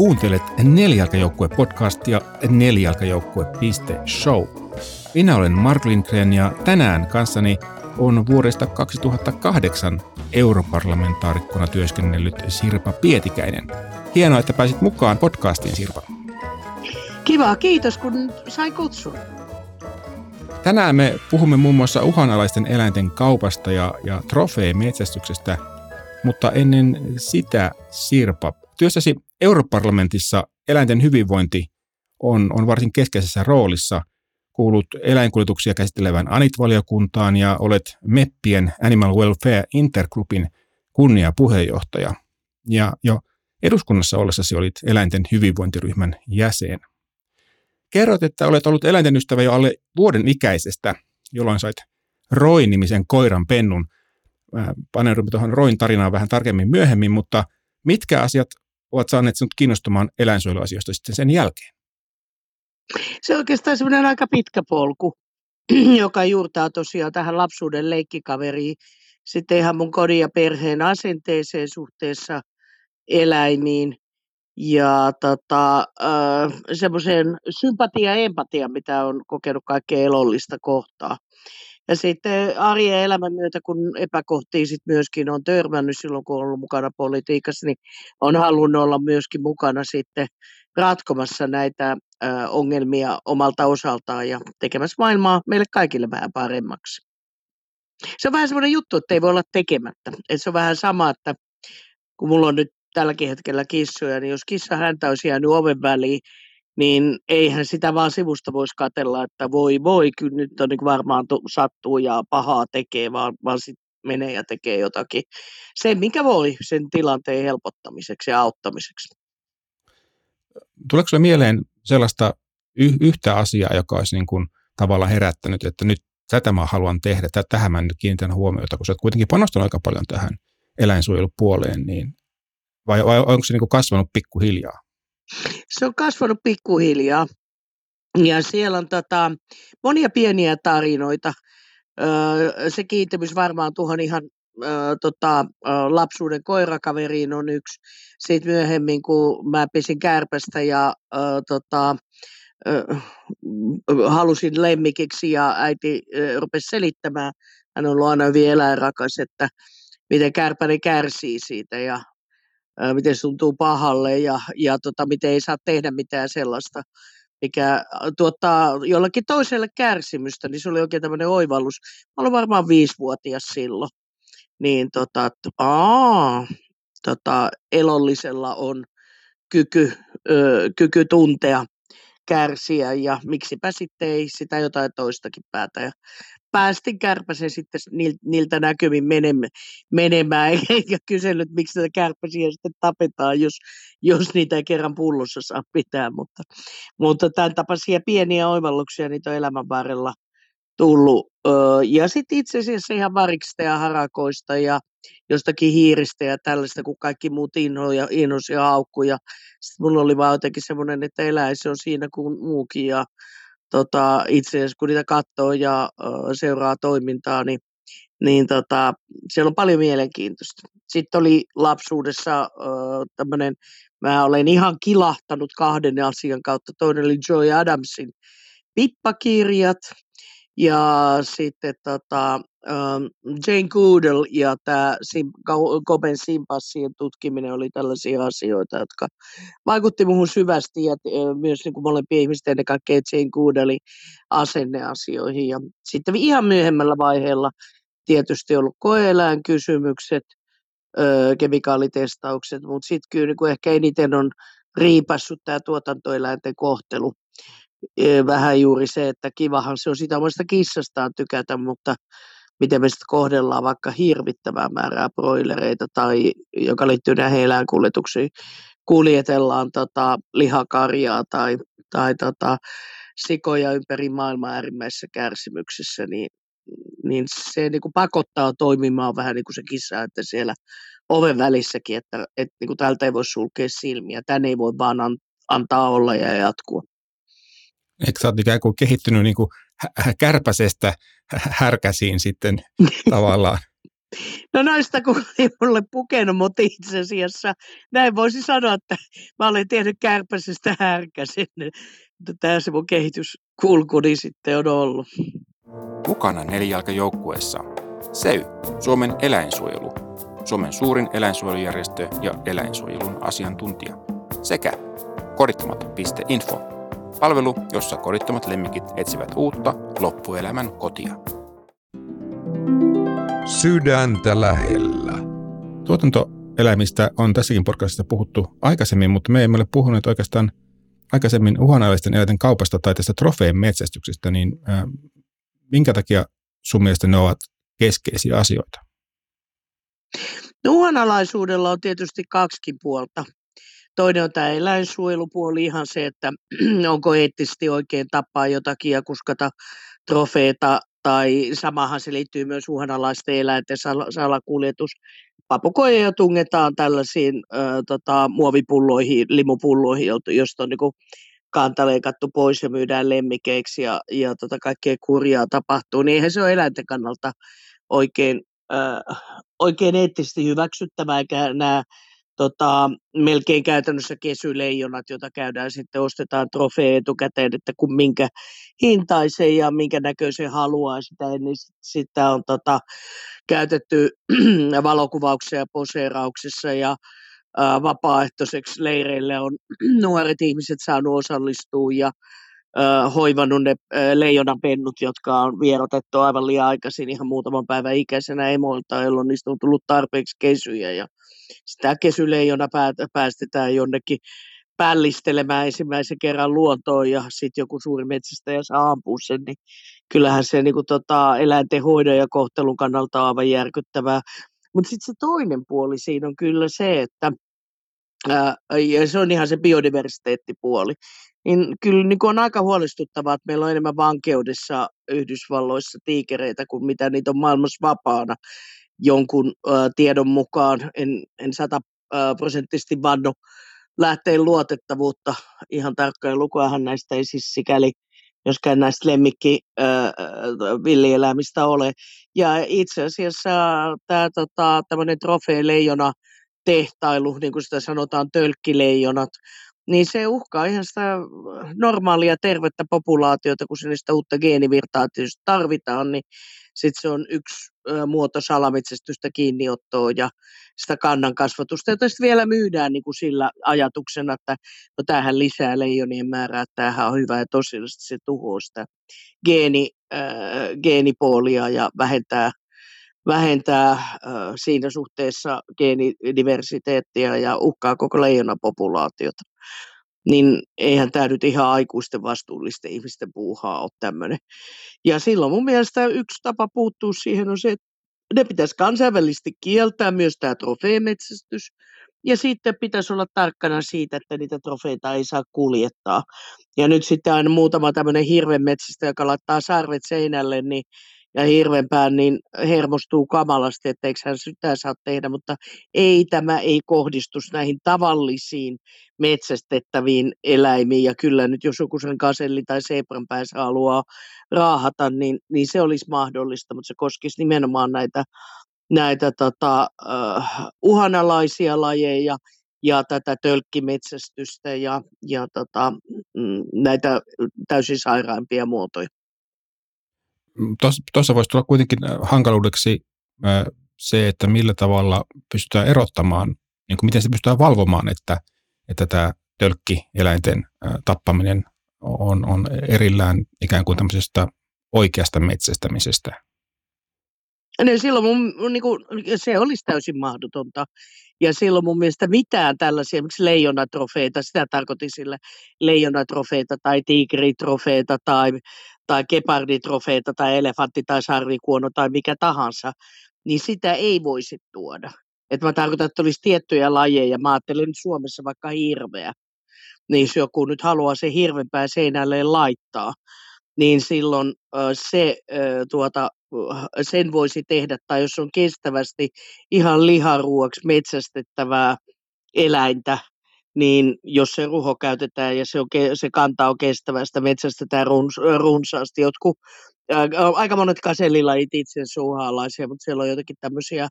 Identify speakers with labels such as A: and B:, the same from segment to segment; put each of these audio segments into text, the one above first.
A: Kuuntelet Nelijalkajoukkue podcastia nelijalkajoukkue.show. Minä olen Mark Lindgren ja tänään kanssani on vuodesta 2008 europarlamentaarikkona työskennellyt Sirpa Pietikäinen. Hienoa, että pääsit mukaan podcastiin, Sirpa.
B: Kiva, kiitos kun sai kutsun.
A: Tänään me puhumme muun muassa uhanalaisten eläinten kaupasta ja, ja trofeemetsästyksestä, mutta ennen sitä, Sirpa, työssäsi Europarlamentissa eläinten hyvinvointi on, on varsin keskeisessä roolissa. Kuulut eläinkuljetuksia käsittelevän ANIT-valiokuntaan ja olet MEPPien Animal Welfare Intergroupin kunniapuheenjohtaja. Ja jo eduskunnassa ollessasi olit eläinten hyvinvointiryhmän jäsen. Kerroit, että olet ollut eläinten ystävä jo alle vuoden ikäisestä, jolloin sait Roin-nimisen koiran pennun. Paneudumme tuohon Roin tarinaan vähän tarkemmin myöhemmin, mutta mitkä asiat ovat saaneet sinut kiinnostumaan eläinsuojeluasioista sitten sen jälkeen?
B: Se on oikeastaan semmoinen aika pitkä polku, joka juurtaa tosiaan tähän lapsuuden leikkikaveriin. Sitten ihan mun kodin ja perheen asenteeseen suhteessa eläimiin ja tota, semmoiseen sympatia ja empatia, mitä on kokenut kaikkea elollista kohtaa. Ja sitten arjen elämän myötä, kun epäkohtiin sit myöskin on törmännyt silloin, kun on ollut mukana politiikassa, niin on halunnut olla myöskin mukana sitten ratkomassa näitä ongelmia omalta osaltaan ja tekemässä maailmaa meille kaikille vähän paremmaksi. Se on vähän semmoinen juttu, että ei voi olla tekemättä. Et se on vähän sama, että kun mulla on nyt tälläkin hetkellä kissoja, niin jos kissa häntä olisi jäänyt oven väliin, niin eihän sitä vaan sivusta voisi katella, että voi voi, kyllä nyt on niin varmaan sattuu ja pahaa tekee, vaan, vaan sitten menee ja tekee jotakin. Se, mikä voi sen tilanteen helpottamiseksi ja auttamiseksi.
A: Tuleeko sinulle mieleen sellaista y- yhtä asiaa, joka olisi niin kuin tavallaan herättänyt, että nyt tätä mä haluan tehdä, tähän mä nyt kiinnitän huomiota, kun sä kuitenkin panostanut aika paljon tähän eläinsuojelupuoleen, niin vai, vai onko se niin kuin kasvanut pikkuhiljaa?
B: Se on kasvanut pikkuhiljaa. Ja siellä on tota, monia pieniä tarinoita. Se kiintymys varmaan tuohon ihan tota, lapsuuden koirakaveriin on yksi. Sitten myöhemmin, kun mä pesin kärpästä ja tota, halusin lemmikiksi ja äiti rupesi selittämään, hän on ollut aina hyvin eläinrakas, että miten kärpäni kärsii siitä ja miten se tuntuu pahalle ja, ja tota, miten ei saa tehdä mitään sellaista, mikä tuottaa jollakin toiselle kärsimystä, niin se oli oikein tämmöinen oivallus. Mä olin varmaan viisivuotias silloin. Niin tota, että, aa, tota, elollisella on kyky, ö, kyky tuntea kärsiä ja miksipä sitten ei sitä jotain toistakin päätä. Ja päästin kärpäsen sitten niiltä näkymin menemään, eikä kysellyt, miksi tätä kärpäsiä sitten tapetaan, jos, jos niitä ei kerran pullossa saa pitää. Mutta, mutta tämän tapaisia pieniä oivalluksia niitä on elämän varrella tullut. Ja sitten itse asiassa ihan variksta ja harakoista ja jostakin hiiristä ja tällaista, kun kaikki muut inhoja, inhoisia haukkuja. Sitten mulla oli vaan jotenkin semmoinen, että eläisi on siinä kuin muukin ja tota, itse asiassa kun niitä katsoo ja äh, seuraa toimintaa, niin, niin tota, siellä on paljon mielenkiintoista. Sitten oli lapsuudessa tämmöinen, mä olen ihan kilahtanut kahden asian kautta. Toinen oli Joy Adamsin pippakirjat ja sitten tota, ähm, Jane Goodall ja tämä Koben simpassien tutkiminen oli tällaisia asioita, jotka vaikutti muuhun syvästi ja myös niin kuin molempien ihmisten ennen kaikkea Jane Goodallin asenneasioihin. Ja sitten ihan myöhemmällä vaiheella tietysti ollut koeeläin kysymykset, kemikaalitestaukset, mutta sitten kyllä niin kuin ehkä eniten on riipassut tämä tuotantoeläinten kohtelu vähän juuri se, että kivahan se on sitä omasta kissastaan tykätä, mutta miten me sitten kohdellaan vaikka hirvittävää määrää broilereita tai joka liittyy näihin eläinkuljetuksiin, kuljetellaan tota, lihakarjaa tai, tai tota, sikoja ympäri maailmaa äärimmäisessä kärsimyksessä, niin, niin se niin kuin pakottaa toimimaan vähän niin kuin se kissa, että siellä oven välissäkin, että, että niin kuin tältä ei voi sulkea silmiä, tänne ei voi vaan antaa olla ja jatkua.
A: Eikö sä oot ikään kuin kehittynyt niin kuin kärpäsestä härkäsiin sitten tavallaan?
B: No noista kun ei mulle pukenut, mutta itse asiassa näin voisi sanoa, että mä olen tehnyt kärpäsestä härkäsen. Tämä se mun kehityskulkuni sitten on ollut.
A: Mukana nelijalkajoukkueessa SEY, Suomen eläinsuojelu, Suomen suurin eläinsuojelujärjestö ja eläinsuojelun asiantuntija, sekä korittomat.info, palvelu, jossa korittomat lemmikit etsivät uutta loppuelämän kotia. Sydäntä lähellä. Tuotantoeläimistä on tässäkin podcastissa puhuttu aikaisemmin, mutta me emme ole puhuneet oikeastaan aikaisemmin uhanalaisten eläinten kaupasta tai tästä trofeen metsästyksestä, niin äh, minkä takia sun mielestä ne ovat keskeisiä asioita?
B: No, uhanalaisuudella on tietysti kaksikin puolta. Toinen on tämä eläinsuojelupuoli, ihan se, että onko eettisesti oikein tappaa jotakin ja kuskata trofeeta, tai samahan se liittyy myös uhanalaisten eläinten salakuljetus. Papukoja tungetaan tällaisiin ö, tota, muovipulloihin, limupulloihin, josta on niin kanta leikattu pois ja myydään lemmikeiksi ja, ja tota, kaikkea kurjaa tapahtuu, niin eihän se ole eläinten kannalta oikein, ö, oikein eettisesti hyväksyttävää, eikä nämä tota, melkein käytännössä kesyleijonat, joita käydään sitten, ostetaan trofee etukäteen, että kun minkä hintaisen ja minkä näköisen haluaa sitä, niin sitä on tota, käytetty valokuvauksia ja poseerauksissa ja ää, vapaaehtoiseksi leireille on nuoret ihmiset saanut osallistua ja ää, hoivannut ne leijonan pennut, jotka on vierotettu aivan liian aikaisin ihan muutaman päivän ikäisenä emoilta, jolloin niistä on tullut tarpeeksi kesyjä ja sitä kesyleijona päästetään jonnekin pällistelemään ensimmäisen kerran luontoon ja sitten joku suuri metsästäjä saa ampua sen, niin kyllähän se niin kuin, tota, eläinten hoidon ja kohtelun kannalta on aivan järkyttävää. Mutta sitten se toinen puoli siinä on kyllä se, että ää, ja se on ihan se biodiversiteettipuoli. Niin kyllä niin on aika huolestuttavaa, että meillä on enemmän vankeudessa Yhdysvalloissa tiikereitä kuin mitä niitä on maailmassa vapaana jonkun ä, tiedon mukaan. En, en sataprosenttisesti vanno lähteen luotettavuutta. Ihan tarkkoja lukuahan näistä ei siis sikäli myöskään näistä lemmikki villieläimistä ole. Ja itse asiassa tämä tota, tämmöinen trofeeleijona tehtailu, niin kuin sitä sanotaan, tölkkileijonat, niin se uhkaa ihan sitä normaalia tervettä populaatiota, kun sinne sitä uutta geenivirtaa tietysti tarvitaan, niin sitten se on yksi muoto salametsästystä kiinniottoa ja sitä kannan kasvatusta, jota sitten vielä myydään niin kuin sillä ajatuksena, että no tämähän lisää leijonien määrää, että tämähän on hyvä ja tosiaan se tuhoaa sitä geeni, äh, geenipuolia ja vähentää, vähentää äh, siinä suhteessa geenidiversiteettiä ja uhkaa koko leijonapopulaatiota niin eihän tämä nyt ihan aikuisten vastuullisten ihmisten puuhaa ole tämmöinen. Ja silloin mun mielestä yksi tapa puuttua siihen on se, että ne pitäisi kansainvälisesti kieltää myös tämä trofeemetsästys. Ja sitten pitäisi olla tarkkana siitä, että niitä trofeita ei saa kuljettaa. Ja nyt sitten aina muutama tämmöinen hirvenmetsästä, joka laittaa sarvet seinälle, niin ja hirvenpään, niin hermostuu kamalasti, että eikö hän sitä saa tehdä, mutta ei tämä ei kohdistu näihin tavallisiin metsästettäviin eläimiin, ja kyllä nyt jos joku sen kaselli tai seipran päässä haluaa raahata, niin, niin se olisi mahdollista, mutta se koskisi nimenomaan näitä, näitä tota, uh, uhanalaisia lajeja, ja tätä tölkkimetsästystä ja, ja tota, mm, näitä täysin sairaimpia muotoja.
A: Tuossa voisi tulla kuitenkin äh, hankaluudeksi äh, se, että millä tavalla pystytään erottamaan, niin kuin miten se pystytään valvomaan, että, että tämä tölkki-eläinten äh, tappaminen on, on erillään ikään kuin tämmöisestä oikeasta metsästämisestä.
B: No silloin mun, niin kuin, se olisi täysin mahdotonta. Ja silloin mun mielestä mitään tällaisia, esimerkiksi leijonatrofeita, sitä tarkoitin sillä leijonatrofeita tai tigritrofeita tai, tai geparditrofeita tai elefantti tai sarvikuono tai mikä tahansa, niin sitä ei voisi tuoda. Että mä tarkoitan, että olisi tiettyjä lajeja. Mä ajattelen nyt Suomessa vaikka hirveä. Niin jos joku nyt haluaa se hirvenpää seinälleen laittaa, niin silloin se, tuota, sen voisi tehdä, tai jos on kestävästi ihan liharuoksi metsästettävää eläintä, niin jos se ruho käytetään ja se, on, se kanta on kestävästä, metsästetään runs, runsaasti. Jotkut, ää, aika monet kasellilajit itse suuhaalaisia, mutta siellä on jotakin tämmöisiä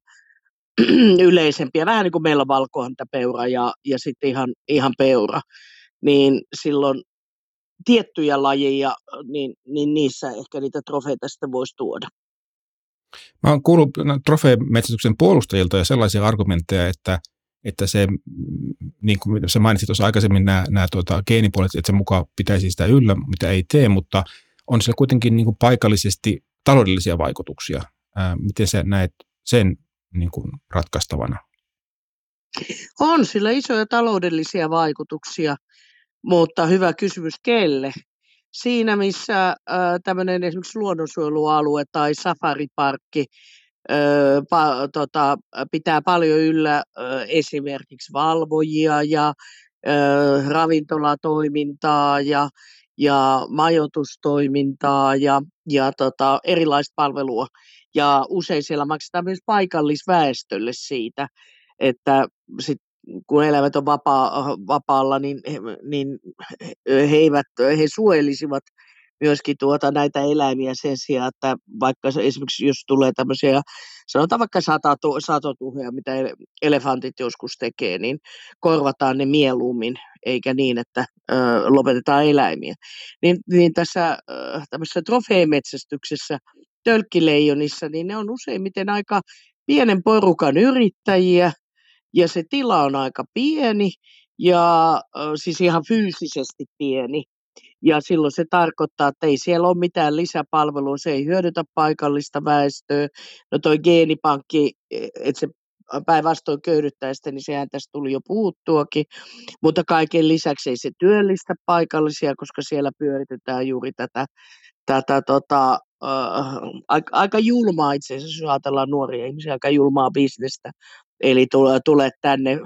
B: yleisempiä, vähän niin kuin meillä on valkohantapeura ja, ja sitten ihan, ihan peura, niin silloin tiettyjä lajeja, niin, niin niissä ehkä niitä trofeita sitten voisi tuoda.
A: Mä oon kuullut trofeemetsästyksen puolustajilta ja sellaisia argumentteja, että, että se, niin kuin sä mainitsit tuossa aikaisemmin, nämä, nämä tuota, geenipuolet, että se mukaan pitäisi sitä yllä, mitä ei tee, mutta on siellä kuitenkin niin kuin paikallisesti taloudellisia vaikutuksia. Ää, miten sä näet sen niin kuin ratkaistavana?
B: On sillä isoja taloudellisia vaikutuksia, mutta hyvä kysymys kelle? Siinä, missä tämmöinen esimerkiksi luonnonsuojelualue tai safariparkki pa, tota, pitää paljon yllä esimerkiksi valvojia ja ravintolatoimintaa ja, ja majoitustoimintaa ja, ja tota, erilaista palvelua. Ja usein siellä maksetaan myös paikallisväestölle siitä, että sit kun eläimet on vapaa, vapaalla, niin, niin he, eivät, he suojelisivat myöskin tuota näitä eläimiä sen sijaan, että vaikka esimerkiksi jos tulee tämmöisiä, sanotaan vaikka satotuhoja, mitä elefantit joskus tekee, niin korvataan ne mieluummin, eikä niin, että ö, lopetetaan eläimiä. Niin, niin tässä tämmöisessä trofeemetsästyksessä, tölkkileijonissa, niin ne on useimmiten aika pienen porukan yrittäjiä, ja se tila on aika pieni, ja siis ihan fyysisesti pieni. Ja silloin se tarkoittaa, että ei siellä ole mitään lisäpalvelua, se ei hyödytä paikallista väestöä. No toi geenipankki, e, että se päinvastoin köydyttää sitä, niin sehän tässä tuli jo puhuttuakin. Mutta kaiken lisäksi ei se työllistä paikallisia, koska siellä pyöritetään juuri tätä, tätä tota, äh, aika julmaa itse asiassa, jos ajatellaan nuoria ihmisiä, aika julmaa bisnestä. Eli tule, tule tänne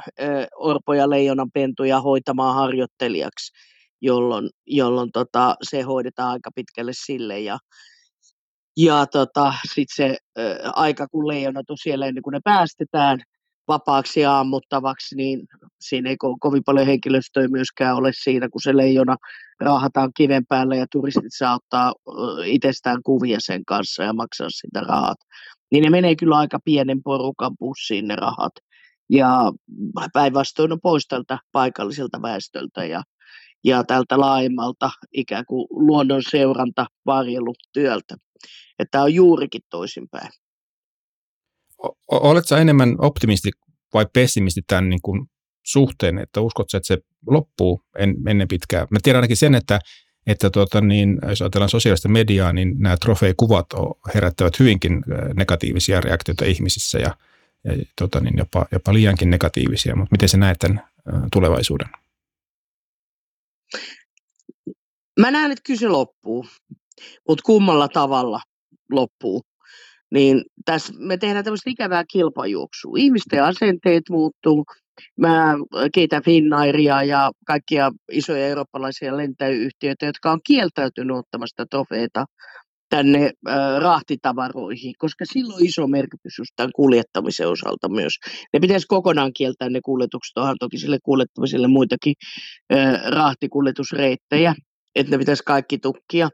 B: Orpo ja Leijonan pentuja hoitamaan harjoittelijaksi, jolloin, jolloin tota, se hoidetaan aika pitkälle sille. Ja, ja tota, sitten se äh, aika, kun leijonat on siellä ennen kuin ne päästetään, vapaaksi ja ammuttavaksi, niin siinä ei ko- kovin paljon henkilöstöä myöskään ole siinä, kun se leijona raahataan kiven päälle ja turistit saa ottaa itsestään kuvia sen kanssa ja maksaa sitä rahat. Niin ne menee kyllä aika pienen porukan pussiin ne rahat. Ja päinvastoin on pois tältä paikalliselta väestöltä ja, ja tältä laajemmalta ikään kuin luonnon seuranta varjelutyöltä. Että tämä on juurikin toisinpäin.
A: Oletko enemmän optimisti vai pessimisti tämän niin kuin suhteen, että uskotko, että se loppuu en, ennen pitkään? Mä tiedän ainakin sen, että, että tuota, niin, jos ajatellaan sosiaalista mediaa, niin nämä trofeikuvat herättävät hyvinkin negatiivisia reaktioita ihmisissä ja, ja tuota, niin jopa, jopa liiankin negatiivisia, mutta miten se näet tämän tulevaisuuden?
B: Mä näen, että kyllä se loppuu, mutta kummalla tavalla loppuu niin tässä me tehdään tämmöistä ikävää kilpajuoksua. Ihmisten asenteet muuttuu. Mä kiitän Finnairia ja kaikkia isoja eurooppalaisia lentäyhtiöitä, jotka on kieltäytynyt ottamasta trofeita tänne äh, rahtitavaroihin, koska silloin on iso merkitys just tämän kuljettamisen osalta myös. Ne pitäisi kokonaan kieltää ne kuljetukset, onhan toki sille kuljettamiselle muitakin äh, rahtikuljetusreittejä, että ne pitäisi kaikki tukkia.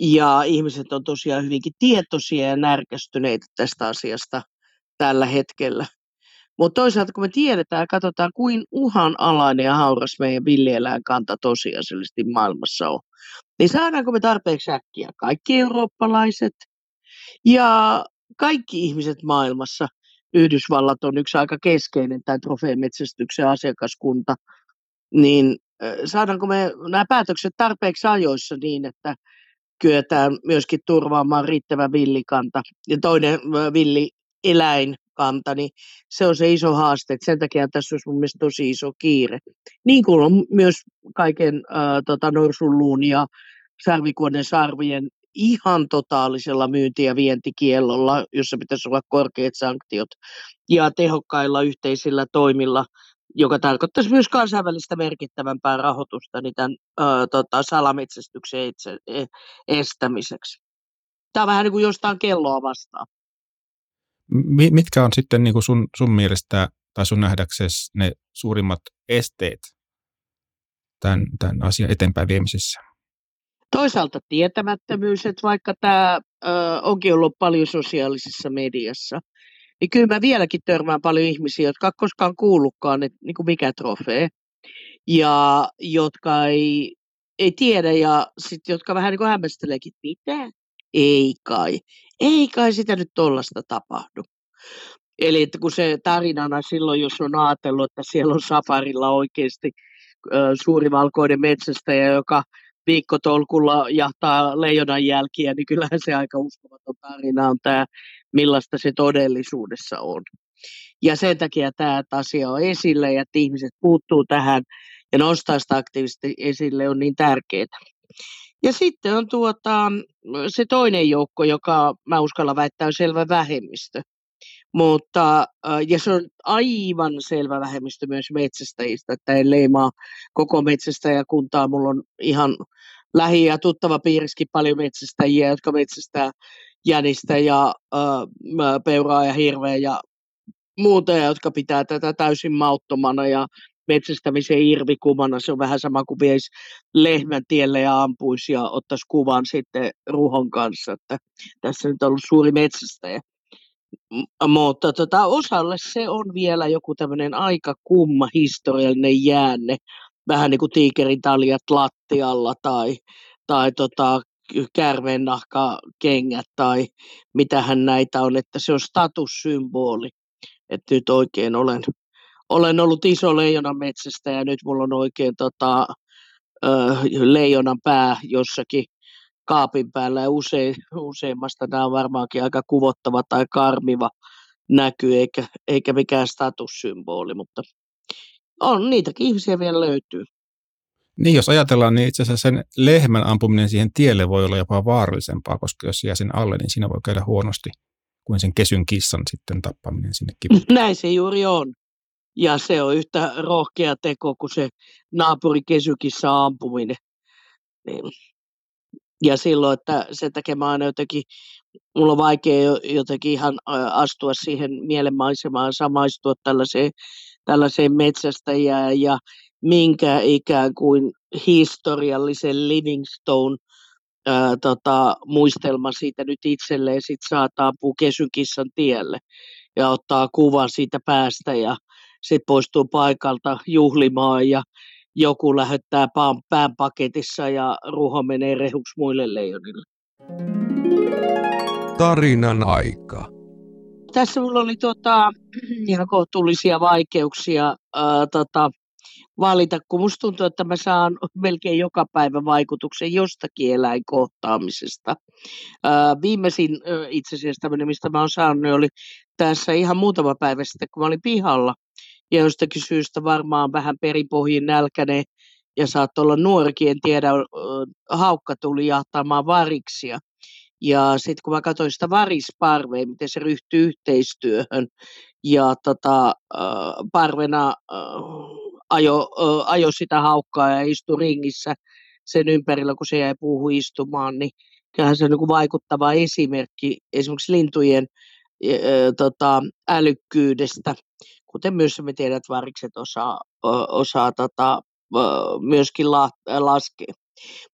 B: Ja ihmiset on tosiaan hyvinkin tietoisia ja närkästyneitä tästä asiasta tällä hetkellä. Mutta toisaalta kun me tiedetään ja katsotaan, kuin uhanalainen ja hauras meidän kanta tosiasiallisesti maailmassa on, niin saadaanko me tarpeeksi äkkiä kaikki eurooppalaiset ja kaikki ihmiset maailmassa. Yhdysvallat on yksi aika keskeinen tämä trofeemetsästyksen asiakaskunta, niin saadaanko me nämä päätökset tarpeeksi ajoissa niin, että kyetään myöskin turvaamaan riittävä villikanta. Ja toinen villi eläinkanta, niin se on se iso haaste. Sen takia tässä olisi mun mielestä tosi iso kiire. Niin kuin on myös kaiken äh, tota, norsunluun ja sarvikuonen sarvien ihan totaalisella myynti- ja vientikiellolla, jossa pitäisi olla korkeat sanktiot, ja tehokkailla yhteisillä toimilla joka tarkoittaisi myös kansainvälistä merkittävämpää rahoitusta niin tämän ö, tota, salametsästyksen itse, e, estämiseksi. Tämä on vähän niin kuin jostain kelloa vastaan.
A: Mitkä on sitten niin kuin sun, sun mielestä tai sun nähdäksesi ne suurimmat esteet tämän, tämän asian eteenpäin viemisessä?
B: Toisaalta tietämättömyys, että vaikka tämä ö, onkin ollut paljon sosiaalisessa mediassa, niin kyllä mä vieläkin törmään paljon ihmisiä, jotka ei koskaan kuullutkaan, että niin kuin mikä trofee, ja jotka ei, ei tiedä, ja sitten jotka vähän niin kuin hämmästeleekin, mitä? Ei kai. Ei kai sitä nyt tollasta tapahdu. Eli että kun se tarinana silloin, jos on ajatellut, että siellä on safarilla oikeasti suuri valkoinen metsästäjä, joka viikkotolkulla jahtaa leijonan jälkiä, niin kyllähän se aika uskomaton tarina on tämä, millaista se todellisuudessa on. Ja sen takia tämä asia on esille ja että ihmiset puuttuu tähän ja nostaa sitä aktiivisesti esille on niin tärkeää. Ja sitten on tuota, se toinen joukko, joka mä uskalla väittää on selvä vähemmistö. Mutta, ja se on aivan selvä vähemmistö myös metsästäjistä, että en leimaa koko metsästäjäkuntaa. Mulla on ihan lähi- ja tuttava piiriskin paljon metsästäjiä, jotka metsästää jänistä ja äh, peuraa ja hirveä ja muuta, jotka pitää tätä täysin mauttomana ja metsästämisen irvikumana. Se on vähän sama kuin veisi lehmän tielle ja ampuisi ja ottaisi kuvan sitten ruhon kanssa. Että tässä nyt on ollut suuri metsästäjä. Mutta tota, osalle se on vielä joku tämmöinen aika kumma historiallinen jäänne. Vähän niin kuin tiikerin taljat lattialla tai, tai tota, kärmennahka kengät tai mitähän näitä on, että se on statussymboli. Että nyt oikein olen olen ollut iso leijonan metsästä ja nyt mulla on oikein tota, ö, leijonan pää jossakin kaapin päällä ja usein, useimmasta tämä on varmaankin aika kuvottava tai karmiva näky eikä, eikä mikään statussymboli, mutta on niitäkin ihmisiä vielä löytyy.
A: Niin, jos ajatellaan, niin itse asiassa sen lehmän ampuminen siihen tielle voi olla jopa vaarallisempaa, koska jos jää sen alle, niin siinä voi käydä huonosti kuin sen kesyn kissan sitten tappaminen sinne kivuun.
B: Näin se juuri on. Ja se on yhtä rohkea teko kuin se naapurikesykissa ampuminen. Niin. Ja silloin, että se tekemään aina jotenkin, mulla on vaikea jotenkin ihan astua siihen mielenmaisemaan, samaistua tällaiseen, tällaiseen metsästäjään ja minkä ikään kuin historiallisen Livingstone ää, tota, muistelma siitä nyt itselleen sit saattaa kesykissan tielle ja ottaa kuvan siitä päästä ja sitten poistuu paikalta juhlimaan ja joku lähettää paan, pään paketissa ja ruho menee rehuksi muille leijonille.
C: Tarinan aika.
B: Tässä mulla oli tota, ihan kohtuullisia vaikeuksia ää, tota, valita, kun musta tuntuu, että mä saan melkein joka päivä vaikutuksen jostakin eläinkohtaamisesta. Ää, viimeisin ää, itse asiassa tämmöinen, mistä mä oon saanut, oli tässä ihan muutama päivä sitten, kun mä olin pihalla ja jostakin syystä varmaan vähän peripohjin nälkäne ja saattoi olla nuorikin, en tiedä, haukka tuli jahtaamaan variksia. Ja sitten kun mä katsoin sitä varisparvea, miten se ryhtyy yhteistyöhön, ja tota, parvena ajo, ajo sitä haukkaa ja istui ringissä sen ympärillä, kun se jäi puuhun istumaan, niin kyllähän se on niin vaikuttava esimerkki esimerkiksi lintujen tota, älykkyydestä kuten myös me tiedät, että varikset osaa, osaa tota, myöskin la, laskea.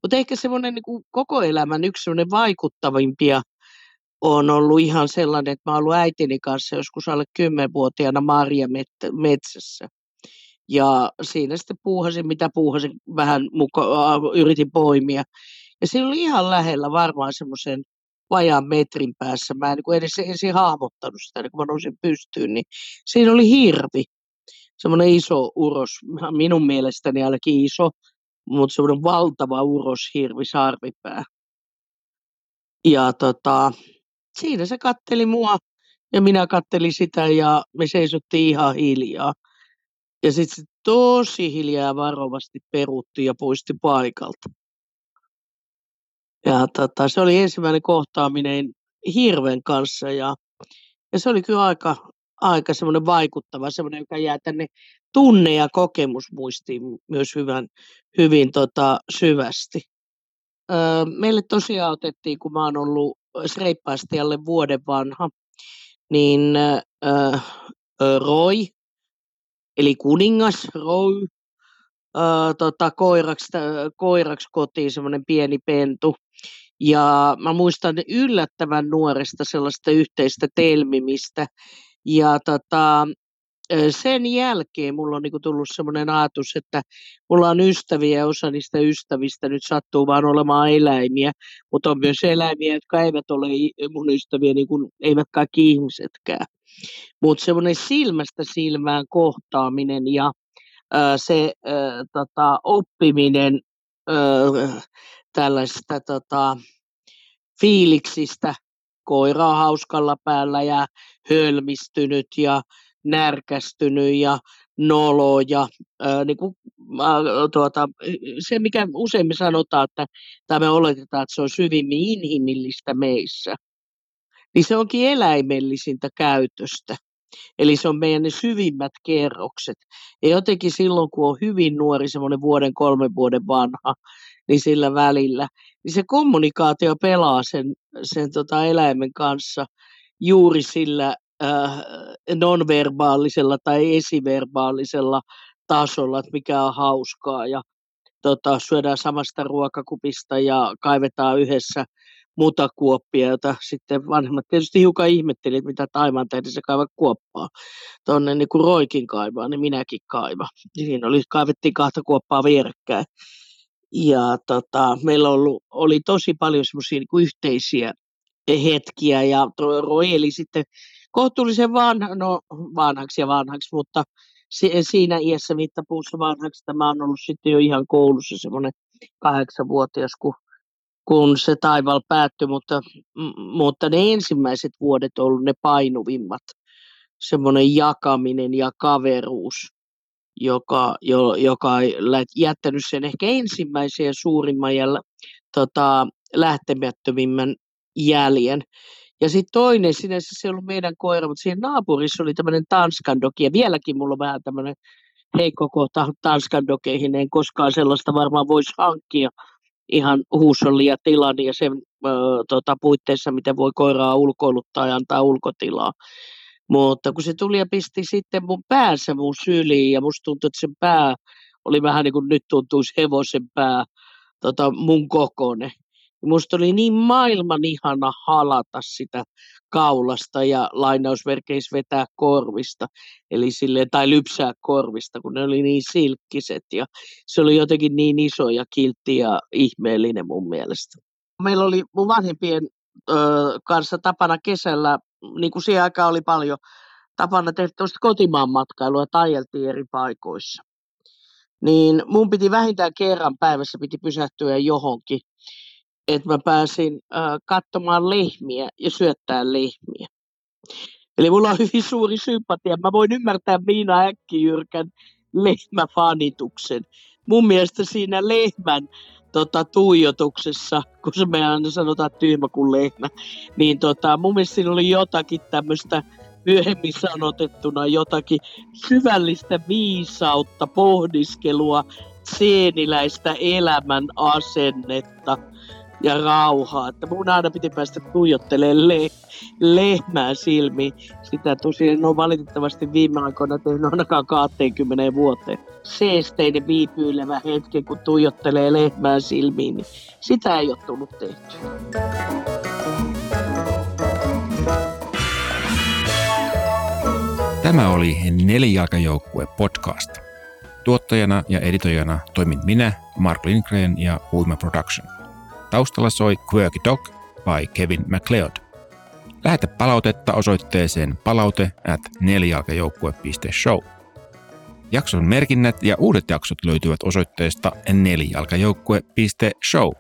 B: Mutta ehkä semmoinen niin koko elämän yksi vaikuttavimpia on ollut ihan sellainen, että mä oon ollut äitini kanssa joskus alle kymmenvuotiaana Marja metsässä. Ja siinä sitten puuhasin, mitä puuhasin, vähän muka, yritin poimia. Ja siinä oli ihan lähellä varmaan semmoisen vajaan metrin päässä. Mä en niin edes ensin hahmottanut sitä, niin kun mä nousin pystyyn, niin siinä oli hirvi. Semmoinen iso uros, minun mielestäni ainakin iso, mutta semmoinen valtava uroshirvi, sarvipää. Ja tota, siinä se katteli mua ja minä kattelin sitä ja me seisottiin ihan hiljaa. Ja sitten se tosi hiljaa varovasti peruutti ja poisti paikalta. Ja tota, se oli ensimmäinen kohtaaminen hirven kanssa ja, ja se oli kyllä aika, aika semmoinen vaikuttava, semmoinen, joka jää tänne tunne- ja kokemusmuistiin myös hyvän, hyvin tota, syvästi. Öö, meille tosiaan otettiin, kun mä oon ollut reippaasti alle vuoden vanha, niin öö, Roy, eli kuningas Roy, öö, tota, koiraksi, koiraksi kotiin, semmoinen pieni pentu. Ja mä muistan yllättävän nuoresta sellaista yhteistä telmimistä. Ja tota, sen jälkeen mulla on niin tullut sellainen ajatus, että mulla on ystäviä ja osa niistä ystävistä nyt sattuu vaan olemaan eläimiä, mutta on myös eläimiä, jotka eivät ole mun ystäviä, niin kuin eivät kaikki ihmisetkään. Mutta semmoinen silmästä silmään kohtaaminen ja ää, se ää, tota, oppiminen ää, tällaista tota, fiiliksistä, koira on hauskalla päällä ja hölmistynyt ja närkästynyt ja nolo ja ää, niin kuin, ää, tuota, se, mikä usein me sanotaan, että, tai me oletetaan, että se on syvimmin inhimillistä meissä, niin se onkin eläimellisintä käytöstä. Eli se on meidän ne syvimmät kerrokset. Ja jotenkin silloin, kun on hyvin nuori, semmoinen vuoden, kolmen vuoden vanha, niin sillä välillä, niin se kommunikaatio pelaa sen, sen tota eläimen kanssa juuri sillä äh, nonverbaalisella tai esiverbaalisella tasolla, että mikä on hauskaa ja tota, syödään samasta ruokakupista ja kaivetaan yhdessä mutakuoppia, jota sitten vanhemmat tietysti hiukan ihmetteli, että mitä taimaan tähden se kaivaa kuoppaa. Tuonne niin kuin roikin kaivaa, niin minäkin kaiva. Siinä oli, kaivettiin kahta kuoppaa vierekkäin. Ja tota, meillä ollut, oli tosi paljon semmoisia niin yhteisiä hetkiä ja Roy eli sitten kohtuullisen vanha, no vanhaksi ja vanhaksi, mutta siinä iässä mittapuussa vanhaksi. Tämä on ollut sitten jo ihan koulussa semmoinen kahdeksanvuotias, kun, kun se taival päättyi, mutta, mutta ne ensimmäiset vuodet on ollut ne painuvimmat, semmoinen jakaminen ja kaveruus, joka, jo, joka jättänyt sen ehkä ensimmäisen ja suurimman ja tota, lähtemättömimmän jäljen. Ja sitten toinen, sinänsä se ei ollut meidän koira, mutta siinä naapurissa oli tämmöinen Tanskan doki, ja vieläkin mulla on vähän tämmöinen heikko kohta Tanskan dokeihin, en koskaan sellaista varmaan voisi hankkia ihan huusolli ja tilan ja sen ö, tota, puitteissa, miten voi koiraa ulkoiluttaa ja antaa ulkotilaa. Mutta kun se tuli ja pisti sitten mun päässä mun syliin ja musta tuntui, että sen pää oli vähän niin kuin nyt tuntuisi hevosen pää tota, mun kokoinen. Musta oli niin maailman ihana halata sitä kaulasta ja lainausverkeissä vetää korvista, eli sille, tai lypsää korvista, kun ne oli niin silkkiset ja se oli jotenkin niin iso ja kiltti ja ihmeellinen mun mielestä. Meillä oli mun vanhempien ö, kanssa tapana kesällä, niin kuin siihen aikaan oli paljon tapana tehdä kotimaan matkailua tajeltiin eri paikoissa. Niin mun piti vähintään kerran päivässä piti pysähtyä johonkin että mä pääsin äh, katsomaan lehmiä ja syöttää lehmiä. Eli mulla on hyvin suuri sympatia. Mä voin ymmärtää Miina Äkkijyrkän lehmäfanituksen. Mun mielestä siinä lehmän tota, tuijotuksessa, kun se me aina sanotaan tyhmä kuin lehmä, niin tota, mun mielestä siinä oli jotakin tämmöistä myöhemmin sanotettuna jotakin syvällistä viisautta, pohdiskelua, seeniläistä elämän asennetta – ja rauhaa. Että mun aina piti päästä tuijottelemaan le- lehmää silmiin. Sitä tosiaan on valitettavasti viime aikoina tehnyt ainakaan 20 vuoteen. Seesteinen viipyilevä hetki, kun tuijottelee lehmää silmiin, niin sitä ei ole tullut tehty.
A: Tämä oli Nelijalkajoukkue podcast. Tuottajana ja editoijana toimin minä, Mark Lindgren ja Huima Production. Taustalla soi Quirky Dog by Kevin MacLeod. Lähetä palautetta osoitteeseen palaute at nelijalkajoukkue.show. Jakson merkinnät ja uudet jaksot löytyvät osoitteesta nelijalkajoukkue.show.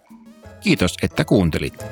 A: Kiitos, että kuuntelit.